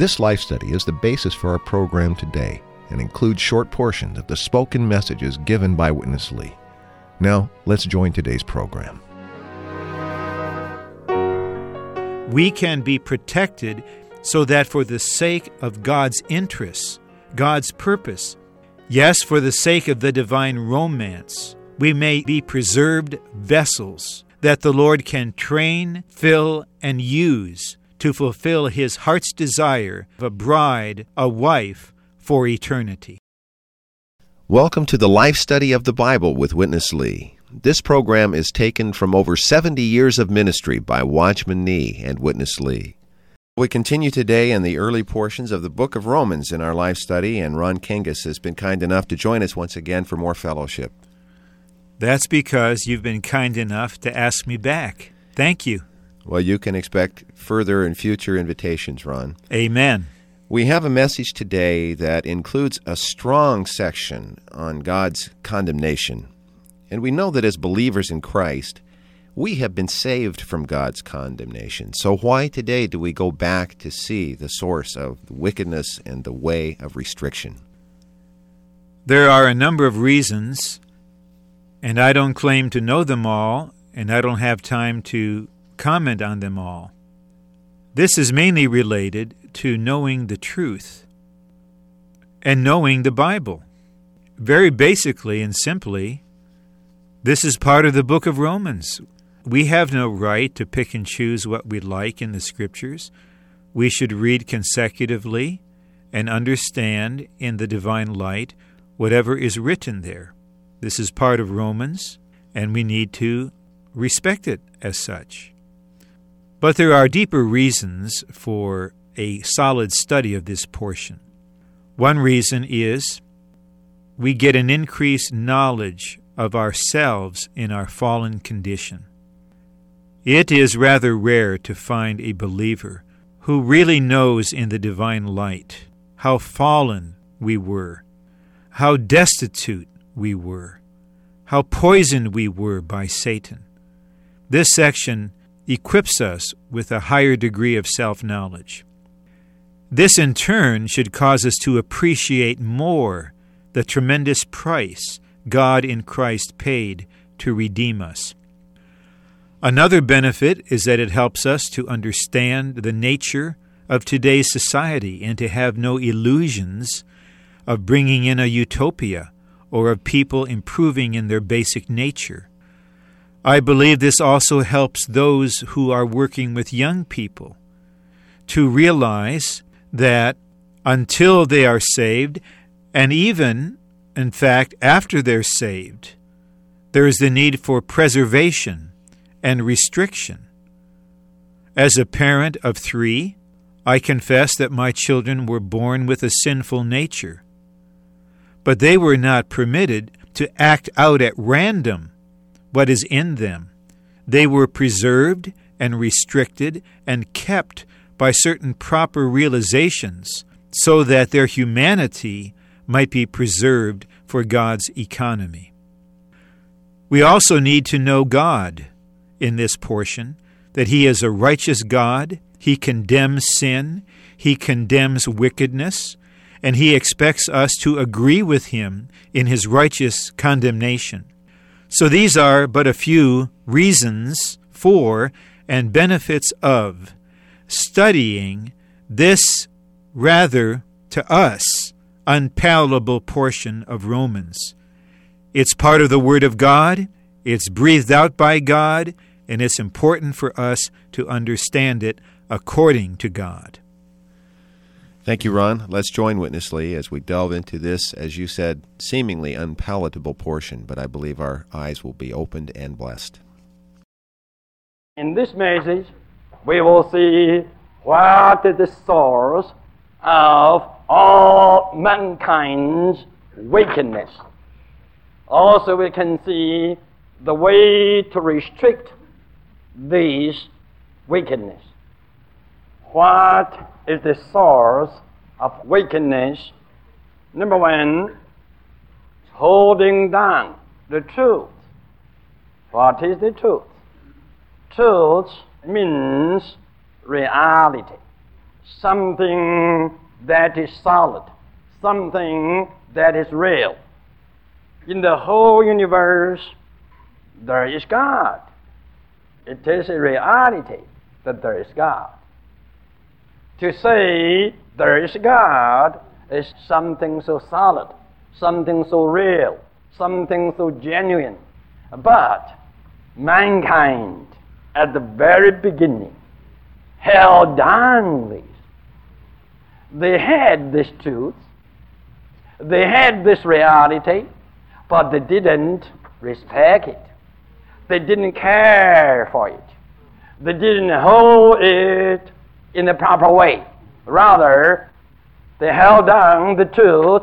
This life study is the basis for our program today and includes short portions of the spoken messages given by Witness Lee. Now, let's join today's program. we can be protected so that for the sake of God's interests, God's purpose, yes, for the sake of the divine romance, we may be preserved vessels that the Lord can train, fill, and use to fulfill his heart's desire of a bride, a wife, for eternity. Welcome to the Life Study of the Bible with Witness Lee. This program is taken from over 70 years of ministry by Watchman Nee and Witness Lee. We continue today in the early portions of the book of Romans in our life study, and Ron Kangas has been kind enough to join us once again for more fellowship. That's because you've been kind enough to ask me back. Thank you. Well, you can expect further and future invitations, Ron. Amen. We have a message today that includes a strong section on God's condemnation. And we know that as believers in Christ, we have been saved from God's condemnation. So, why today do we go back to see the source of the wickedness and the way of restriction? There are a number of reasons, and I don't claim to know them all, and I don't have time to comment on them all. This is mainly related to knowing the truth and knowing the Bible. Very basically and simply, this is part of the book of Romans. We have no right to pick and choose what we like in the scriptures. We should read consecutively and understand in the divine light whatever is written there. This is part of Romans, and we need to respect it as such. But there are deeper reasons for a solid study of this portion. One reason is we get an increased knowledge of ourselves in our fallen condition. It is rather rare to find a believer who really knows in the divine light how fallen we were, how destitute we were, how poisoned we were by Satan. This section equips us with a higher degree of self knowledge. This, in turn, should cause us to appreciate more the tremendous price God in Christ paid to redeem us. Another benefit is that it helps us to understand the nature of today's society and to have no illusions of bringing in a utopia or of people improving in their basic nature. I believe this also helps those who are working with young people to realize that until they are saved, and even in fact, after they're saved, there is the need for preservation and restriction. As a parent of three, I confess that my children were born with a sinful nature, but they were not permitted to act out at random what is in them. They were preserved and restricted and kept by certain proper realizations so that their humanity might be preserved for God's economy. We also need to know God in this portion, that He is a righteous God, He condemns sin, He condemns wickedness, and He expects us to agree with Him in His righteous condemnation. So these are but a few reasons for and benefits of studying this rather to us unpalatable portion of Romans. It's part of the Word of God, it's breathed out by God, and it's important for us to understand it according to God. Thank you, Ron. Let's join Witness Lee as we delve into this, as you said, seemingly unpalatable portion, but I believe our eyes will be opened and blessed. In this message, we will see what is the source of all mankind's wickedness. Also, we can see the way to restrict this wickedness. What is the source of wickedness? Number one, holding down the truth. What is the truth? Truth means reality, something that is solid, something that is real. In the whole universe, there is God. It is a reality that there is God. To say there is God is something so solid, something so real, something so genuine. But mankind, at the very beginning, held down these. They had this truth, they had this reality, but they didn't respect it. They didn't care for it. They didn't hold it in the proper way. Rather, they held down the truth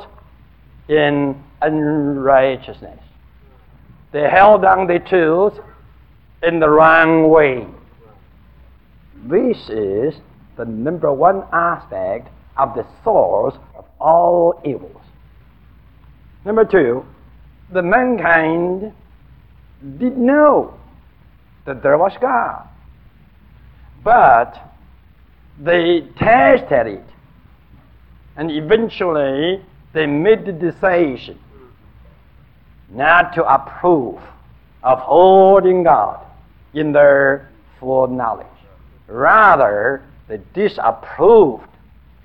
in unrighteousness. They held down the truth in the wrong way. This is the number one aspect of the source of all evils. Number two, the mankind did know that there was God. But they tested it. And eventually they made the decision not to approve of holding God in their full knowledge. Rather, they disapproved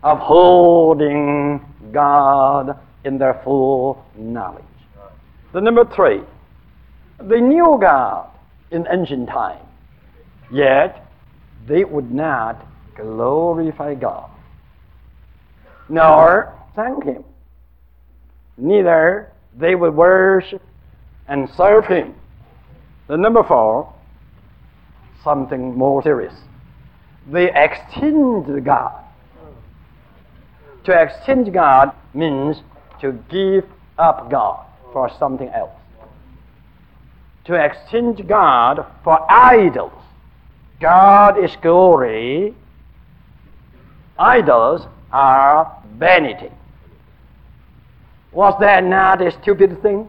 of holding God in their full knowledge. The number three, they knew God in ancient time, yet they would not glorify God, nor thank Him. Neither they would worship and serve Him. The number four, something more serious. They extend God. To exchange God means to give up God for something else to exchange God for idols. God is glory. Idols are vanity. Was that not a stupid thing?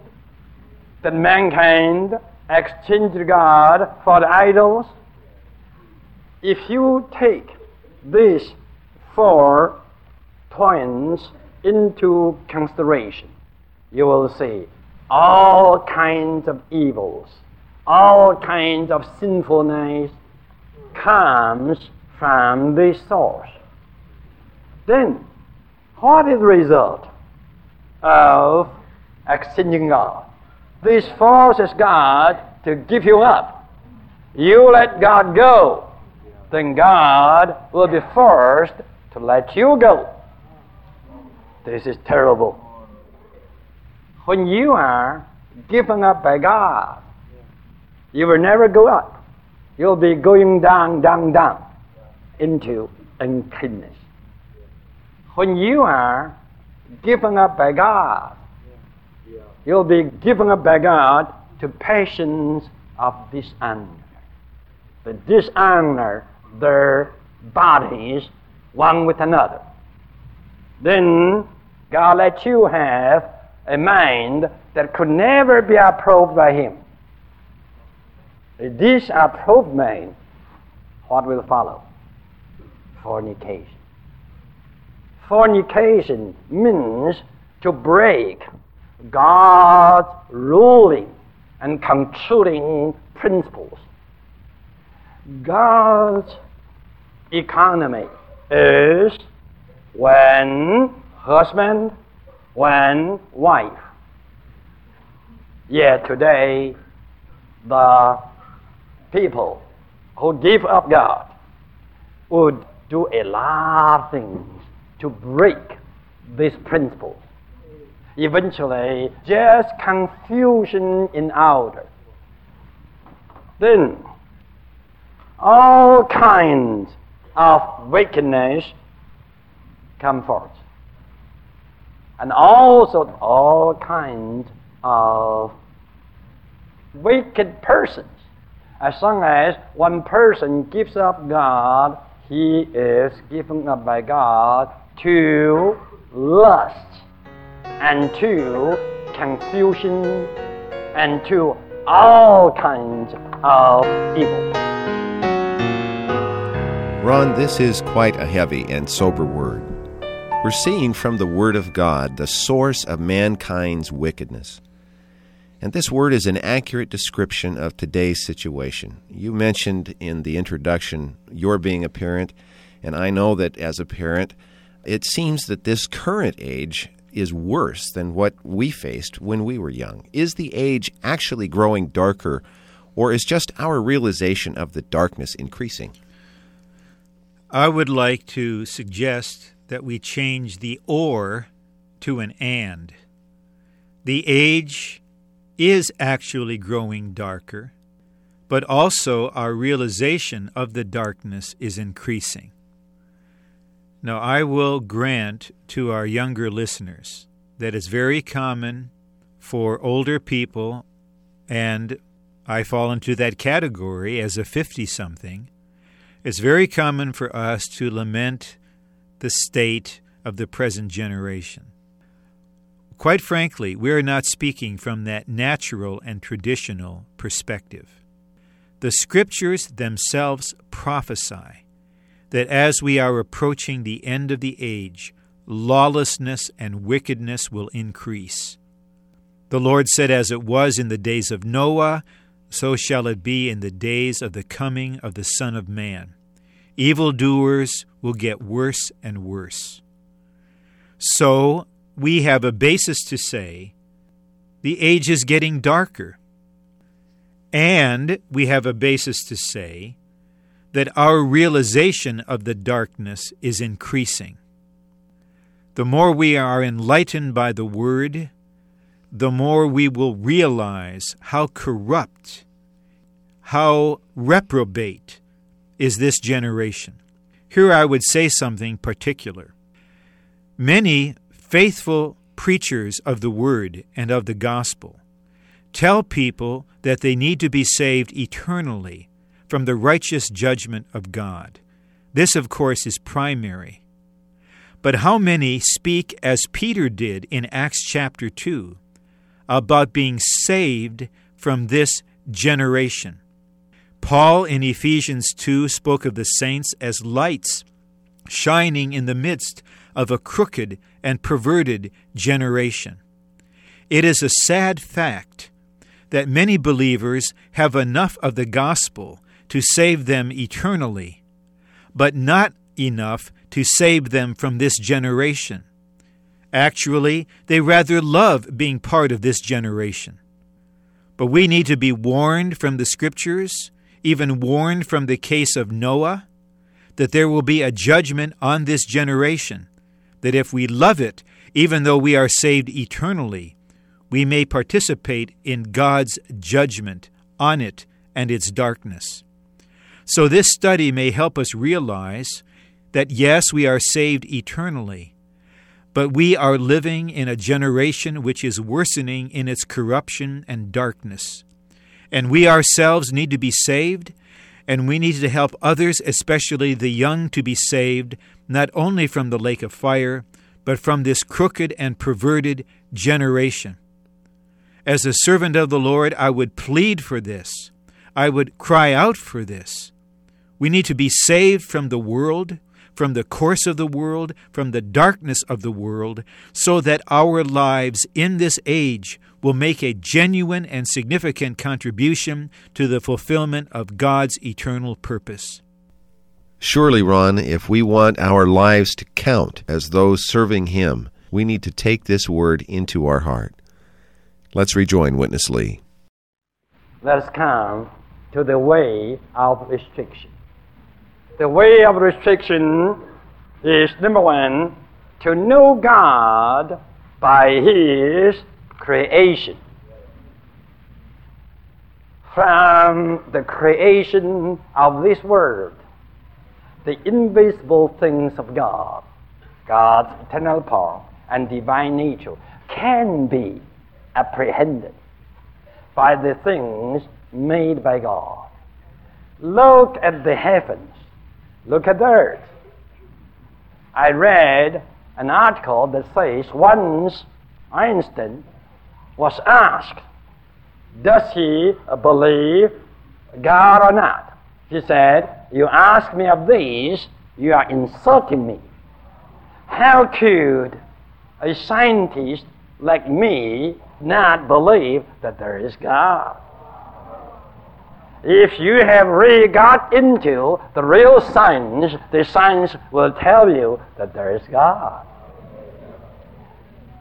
That mankind exchanged God for the idols? If you take these four points into consideration, you will see all kinds of evils, all kinds of sinfulness comes from this source. Then, what is the result of extending God? This forces God to give you up. You let God go, then God will be forced to let you go. This is terrible when you are given up by God, you will never go up. You'll be going down, down, down into uncleanness. When you are given up by God, you'll be given up by God to passions of dishonor. The dishonor their bodies one with another. Then God let you have a mind that could never be approved by him. A disapproved mind, what will follow? Fornication. Fornication means to break God's ruling and controlling principles. God's economy is when husband one wife. Yet today, the people who give up God would do a lot of things to break these principles. Eventually, just confusion in order. Then, all kinds of wickedness come forth. And also all kinds of wicked persons. As long as one person gives up God, he is given up by God to lust and to confusion and to all kinds of evil. Ron, this is quite a heavy and sober word. We're seeing from the Word of God the source of mankind's wickedness. And this word is an accurate description of today's situation. You mentioned in the introduction your being a parent, and I know that as a parent, it seems that this current age is worse than what we faced when we were young. Is the age actually growing darker, or is just our realization of the darkness increasing? I would like to suggest that we change the or to an and. The age is actually growing darker, but also our realization of the darkness is increasing. Now, I will grant to our younger listeners that it's very common for older people, and I fall into that category as a 50 something. It's very common for us to lament the state of the present generation. Quite frankly, we are not speaking from that natural and traditional perspective. The scriptures themselves prophesy that as we are approaching the end of the age, lawlessness and wickedness will increase. The Lord said, As it was in the days of Noah, so shall it be in the days of the coming of the Son of Man. Evildoers will get worse and worse. So we have a basis to say the age is getting darker. And we have a basis to say that our realization of the darkness is increasing. The more we are enlightened by the Word, the more we will realize how corrupt, how reprobate is this generation. Here I would say something particular. Many faithful preachers of the Word and of the gospel tell people that they need to be saved eternally from the righteous judgment of God. This, of course, is primary. But how many speak as Peter did in Acts chapter 2 about being saved from this generation? Paul in Ephesians 2 spoke of the saints as lights shining in the midst of a crooked and perverted generation. It is a sad fact that many believers have enough of the gospel to save them eternally, but not enough to save them from this generation. Actually, they rather love being part of this generation. But we need to be warned from the Scriptures, even warned from the case of Noah, that there will be a judgment on this generation that if we love it, even though we are saved eternally, we may participate in God's judgment on it and its darkness. So, this study may help us realize that yes, we are saved eternally, but we are living in a generation which is worsening in its corruption and darkness. And we ourselves need to be saved, and we need to help others, especially the young, to be saved not only from the lake of fire, but from this crooked and perverted generation. As a servant of the Lord, I would plead for this. I would cry out for this. We need to be saved from the world, from the course of the world, from the darkness of the world, so that our lives in this age will make a genuine and significant contribution to the fulfillment of God's eternal purpose. Surely, Ron, if we want our lives to count as those serving Him, we need to take this word into our heart. Let's rejoin Witness Lee. Let us come to the way of restriction. The way of restriction is number one, to know God by His creation. From the creation of this world the invisible things of God, God's eternal power and divine nature can be apprehended by the things made by God. Look at the heavens. Look at the earth. I read an article that says once Einstein was asked, Does he believe God or not? He said, You ask me of this, you are insulting me. How could a scientist like me not believe that there is God? If you have really got into the real science, the science will tell you that there is God.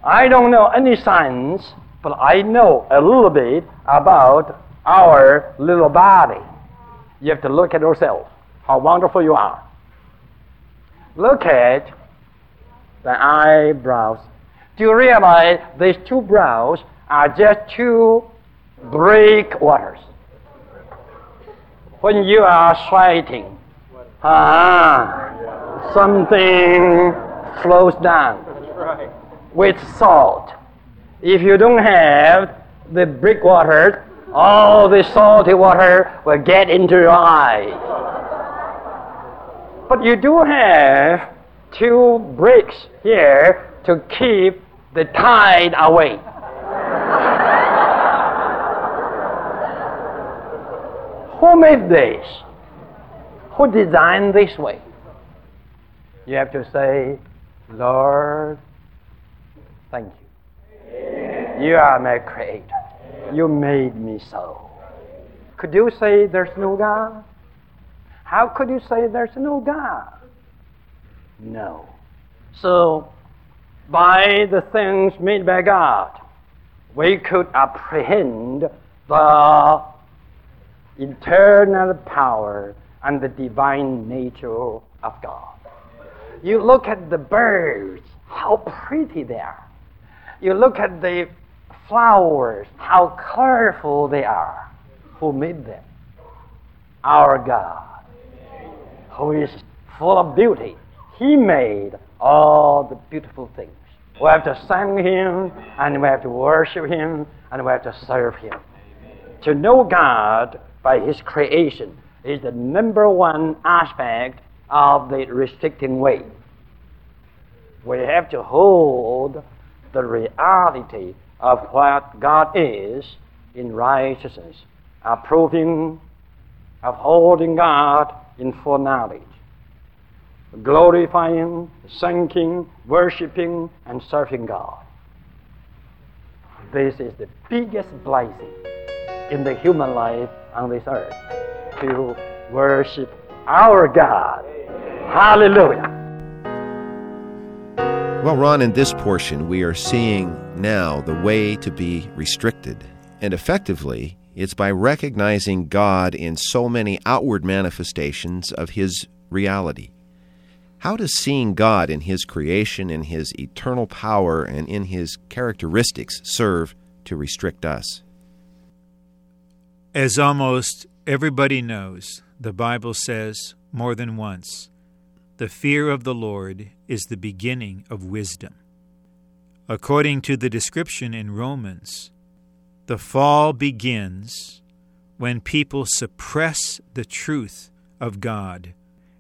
I don't know any science, but I know a little bit about our little body. You have to look at yourself, how wonderful you are. Look at the eyebrows. Do you realize these two brows are just two breakwaters? When you are sweating, ah, something flows down with salt. If you don't have the breakwater, all the salty water will get into your eye. But you do have two bricks here to keep the tide away. Who made this? Who designed this way? You have to say, Lord, thank you. You are my creator. You made me so. Could you say there's no God? How could you say there's no God? No. So, by the things made by God, we could apprehend the eternal power and the divine nature of God. You look at the birds, how pretty they are. You look at the flowers, how colorful they are. Who made them? Our God, who is full of beauty. He made all the beautiful things. We have to thank Him, and we have to worship Him, and we have to serve Him. To know God by His creation is the number one aspect of the restricting way. We have to hold the reality of what God is in righteousness, approving, upholding God in full knowledge, glorifying, thanking, worshiping, and serving God. This is the biggest blessing in the human life on this earth to worship our God. Hallelujah. Well, Ron, in this portion, we are seeing now the way to be restricted. And effectively, it's by recognizing God in so many outward manifestations of His reality. How does seeing God in His creation, in His eternal power, and in His characteristics serve to restrict us? As almost everybody knows, the Bible says more than once the fear of the Lord is the beginning of wisdom. According to the description in Romans, the fall begins when people suppress the truth of God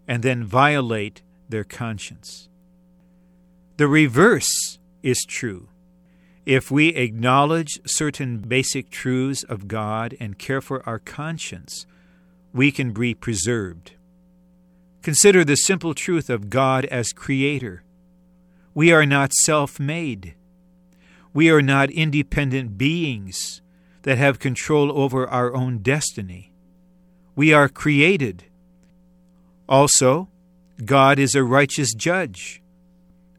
and then violate their conscience. The reverse is true. If we acknowledge certain basic truths of God and care for our conscience, we can be preserved. Consider the simple truth of God as Creator. We are not self made. We are not independent beings that have control over our own destiny. We are created. Also, God is a righteous judge.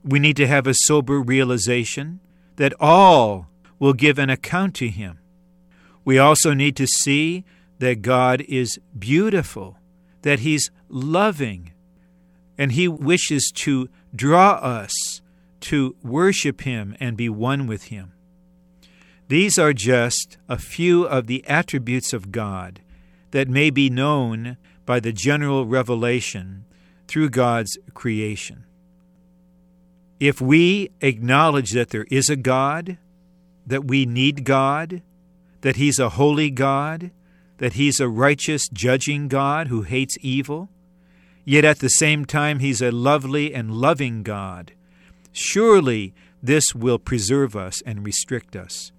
We need to have a sober realization that all will give an account to Him. We also need to see that God is beautiful, that He's loving, and He wishes to draw us to worship Him and be one with Him. These are just a few of the attributes of God that may be known by the general revelation through God's creation. If we acknowledge that there is a God, that we need God, that He's a holy God, that He's a righteous, judging God who hates evil, yet at the same time He's a lovely and loving God, surely this will preserve us and restrict us.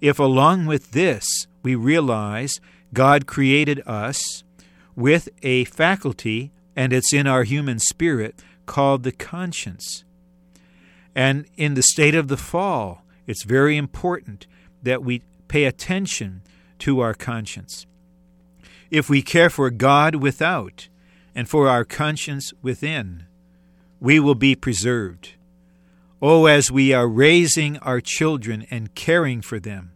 If along with this we realize God created us with a faculty, and it's in our human spirit, called the conscience. And in the state of the fall, it's very important that we pay attention to our conscience. If we care for God without and for our conscience within, we will be preserved. Oh, as we are raising our children and caring for them,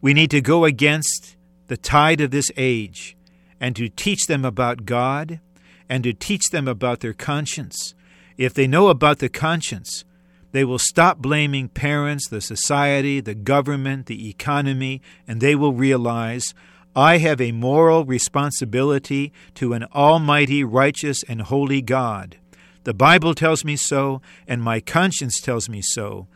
we need to go against the tide of this age and to teach them about God and to teach them about their conscience. If they know about the conscience, they will stop blaming parents, the society, the government, the economy, and they will realize I have a moral responsibility to an almighty, righteous, and holy God. The Bible tells me so, and my conscience tells me so.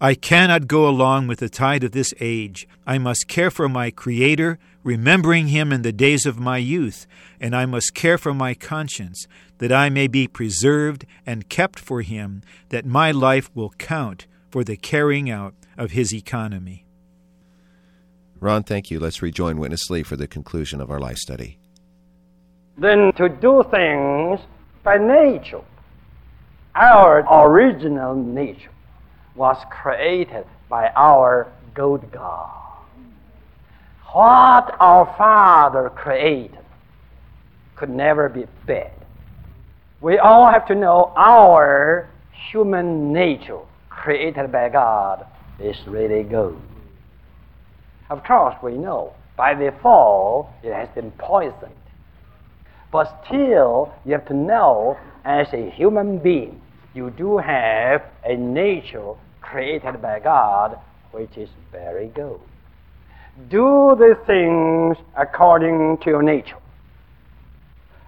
I cannot go along with the tide of this age. I must care for my Creator, remembering Him in the days of my youth, and I must care for my conscience, that I may be preserved and kept for Him, that my life will count for the carrying out of His economy. Ron, thank you. Let's rejoin Witness Lee for the conclusion of our life study. Then to do things by nature, our original nature was created by our good God. What our Father created could never be bad. We all have to know our human nature created by God is really good. Of course, we know by the fall it has been poisoned. But still, you have to know as a human being, you do have a nature created by God which is very good. Do the things according to your nature.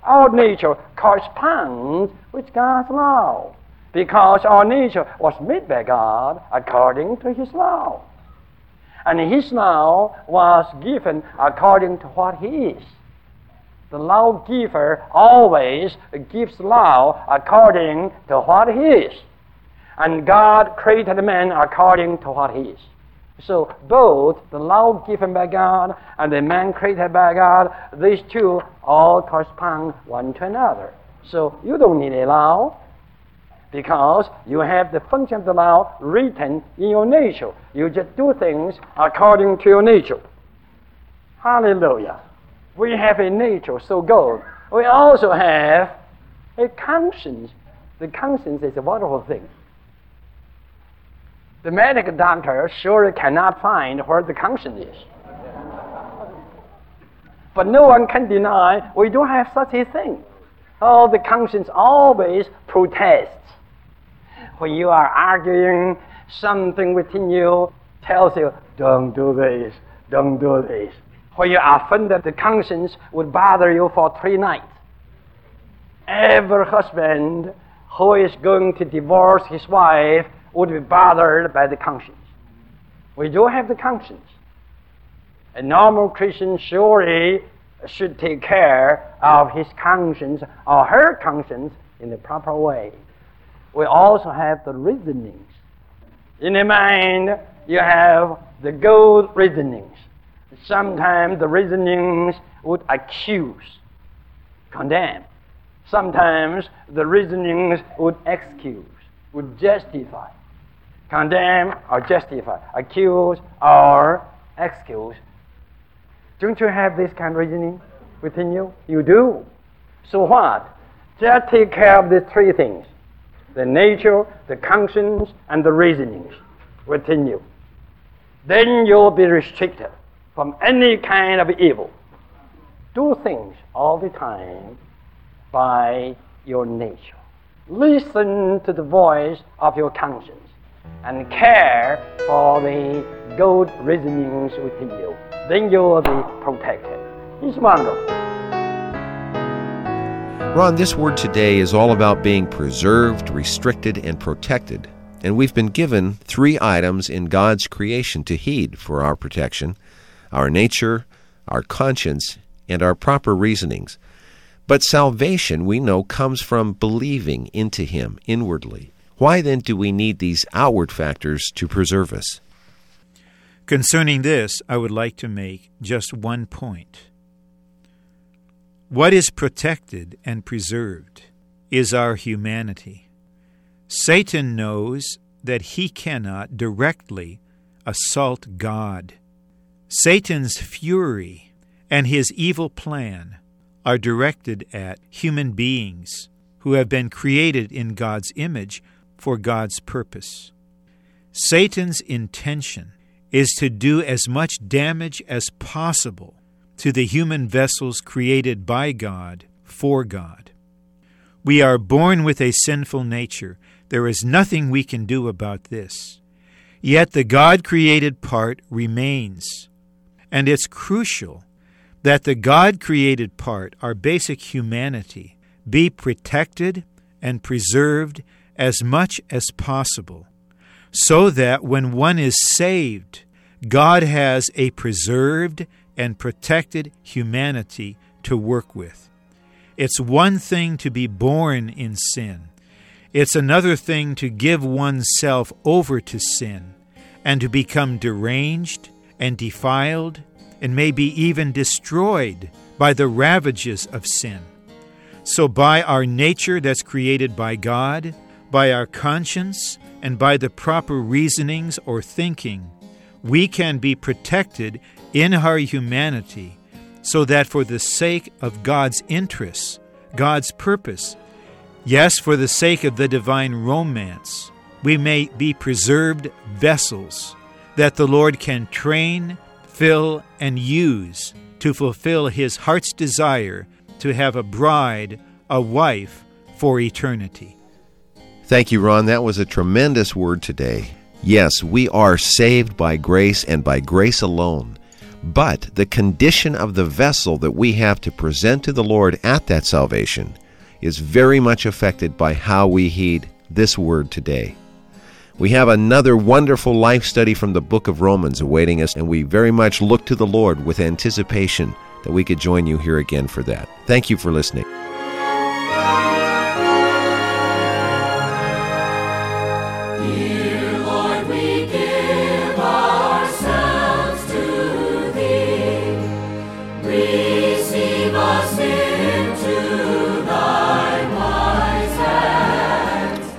Our nature corresponds with God's law because our nature was made by God according to His law. And His law was given according to what He is. The lawgiver always gives law according to what He is. And God created man according to what he is. So both the law given by God and the man created by God, these two all correspond one to another. So you don't need a law because you have the function of the law written in your nature. You just do things according to your nature. Hallelujah. We have a nature so good. We also have a conscience. The conscience is a wonderful thing. The medical doctor surely cannot find where the conscience is. But no one can deny we do have such a thing. Oh, the conscience always protests. When you are arguing, something within you tells you, don't do this, don't do this. When you are offended, the conscience would bother you for three nights. Every husband who is going to divorce his wife would be bothered by the conscience. We do have the conscience. A normal Christian surely should take care of his conscience or her conscience in the proper way. We also have the reasonings. In the mind, you have the good reasonings. Sometimes the reasonings would accuse, condemn. Sometimes the reasonings would excuse, would justify condemn or justify, accuse or excuse. Don't you have this kind of reasoning within you? You do. So what? Just take care of the three things the nature, the conscience, and the reasonings within you. Then you'll be restricted from any kind of evil. Do things all the time by your nature. Listen to the voice of your conscience and care for the good reasonings within you. Then you will be protected. It's wonderful. Ron, this word today is all about being preserved, restricted, and protected. And we've been given three items in God's creation to heed for our protection our nature, our conscience, and our proper reasonings. But salvation, we know, comes from believing into Him inwardly. Why then do we need these outward factors to preserve us? Concerning this, I would like to make just one point. What is protected and preserved is our humanity. Satan knows that he cannot directly assault God. Satan's fury and his evil plan are directed at human beings who have been created in God's image for God's purpose. Satan's intention is to do as much damage as possible to the human vessels created by God for God. We are born with a sinful nature. There is nothing we can do about this. Yet the God created part remains. And it's crucial that the God created part, our basic humanity, be protected and preserved as much as possible, so that when one is saved, God has a preserved and protected humanity to work with. It's one thing to be born in sin, it's another thing to give oneself over to sin and to become deranged and defiled and may be even destroyed by the ravages of sin. So, by our nature that's created by God, by our conscience, and by the proper reasonings or thinking, we can be protected in our humanity so that for the sake of God's interests, God's purpose, yes, for the sake of the divine romance, we may be preserved vessels that the Lord can train, fill, and use to fulfill His heart's desire to have a bride, a wife, for eternity. Thank you, Ron. That was a tremendous word today. Yes, we are saved by grace and by grace alone. But the condition of the vessel that we have to present to the Lord at that salvation is very much affected by how we heed this word today. We have another wonderful life study from the book of Romans awaiting us, and we very much look to the Lord with anticipation that we could join you here again for that. Thank you for listening.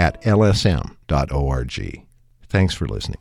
at lsm.org. Thanks for listening.